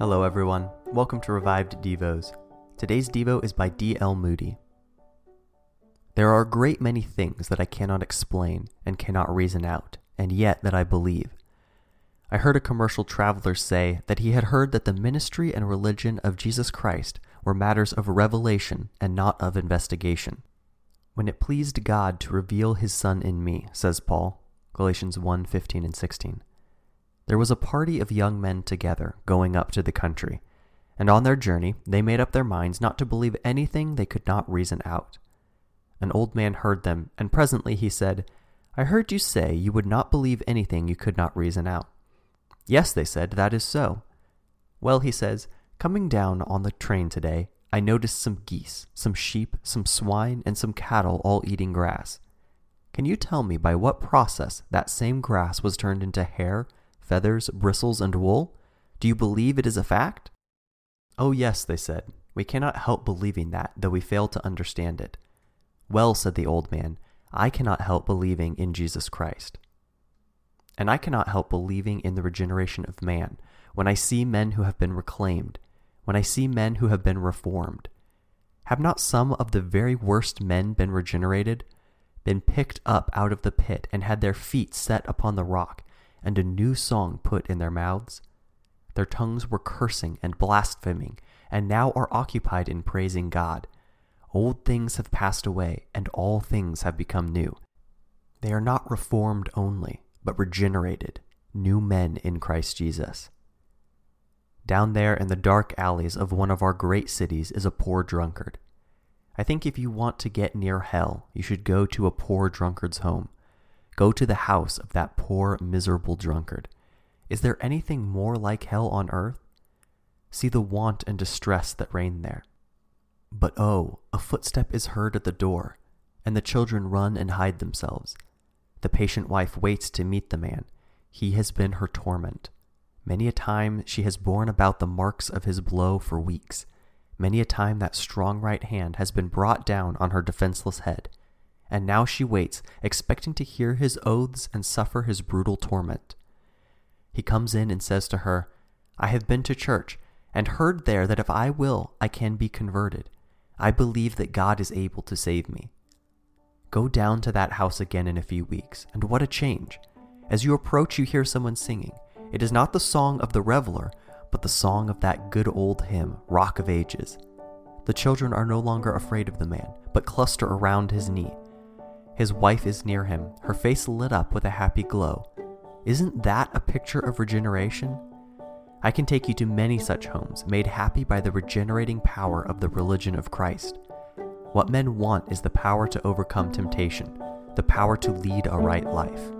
Hello, everyone. Welcome to Revived Devos. Today's Devo is by D.L. Moody. There are a great many things that I cannot explain and cannot reason out, and yet that I believe. I heard a commercial traveler say that he had heard that the ministry and religion of Jesus Christ were matters of revelation and not of investigation. When it pleased God to reveal his Son in me, says Paul, Galatians 1 15 and 16. There was a party of young men together going up to the country, and on their journey they made up their minds not to believe anything they could not reason out. An old man heard them, and presently he said, I heard you say you would not believe anything you could not reason out. Yes, they said, that is so. Well, he says, coming down on the train today, I noticed some geese, some sheep, some swine, and some cattle all eating grass. Can you tell me by what process that same grass was turned into hair, feathers, bristles, and wool? Do you believe it is a fact? Oh, yes, they said. We cannot help believing that, though we fail to understand it. Well, said the old man, I cannot help believing in Jesus Christ. And I cannot help believing in the regeneration of man when I see men who have been reclaimed, when I see men who have been reformed. Have not some of the very worst men been regenerated, been picked up out of the pit, and had their feet set upon the rock, and a new song put in their mouths? Their tongues were cursing and blaspheming, and now are occupied in praising God. Old things have passed away, and all things have become new. They are not reformed only, but regenerated, new men in Christ Jesus. Down there in the dark alleys of one of our great cities is a poor drunkard. I think if you want to get near hell, you should go to a poor drunkard's home. Go to the house of that poor, miserable drunkard. Is there anything more like hell on earth? See the want and distress that reign there. But oh, a footstep is heard at the door, and the children run and hide themselves. The patient wife waits to meet the man. He has been her torment. Many a time she has borne about the marks of his blow for weeks. Many a time that strong right hand has been brought down on her defenseless head. And now she waits, expecting to hear his oaths and suffer his brutal torment. He comes in and says to her, I have been to church, and heard there that if I will, I can be converted. I believe that God is able to save me. Go down to that house again in a few weeks, and what a change! As you approach, you hear someone singing. It is not the song of the reveler, but the song of that good old hymn, Rock of Ages. The children are no longer afraid of the man, but cluster around his knee. His wife is near him, her face lit up with a happy glow. Isn't that a picture of regeneration? I can take you to many such homes, made happy by the regenerating power of the religion of Christ. What men want is the power to overcome temptation, the power to lead a right life.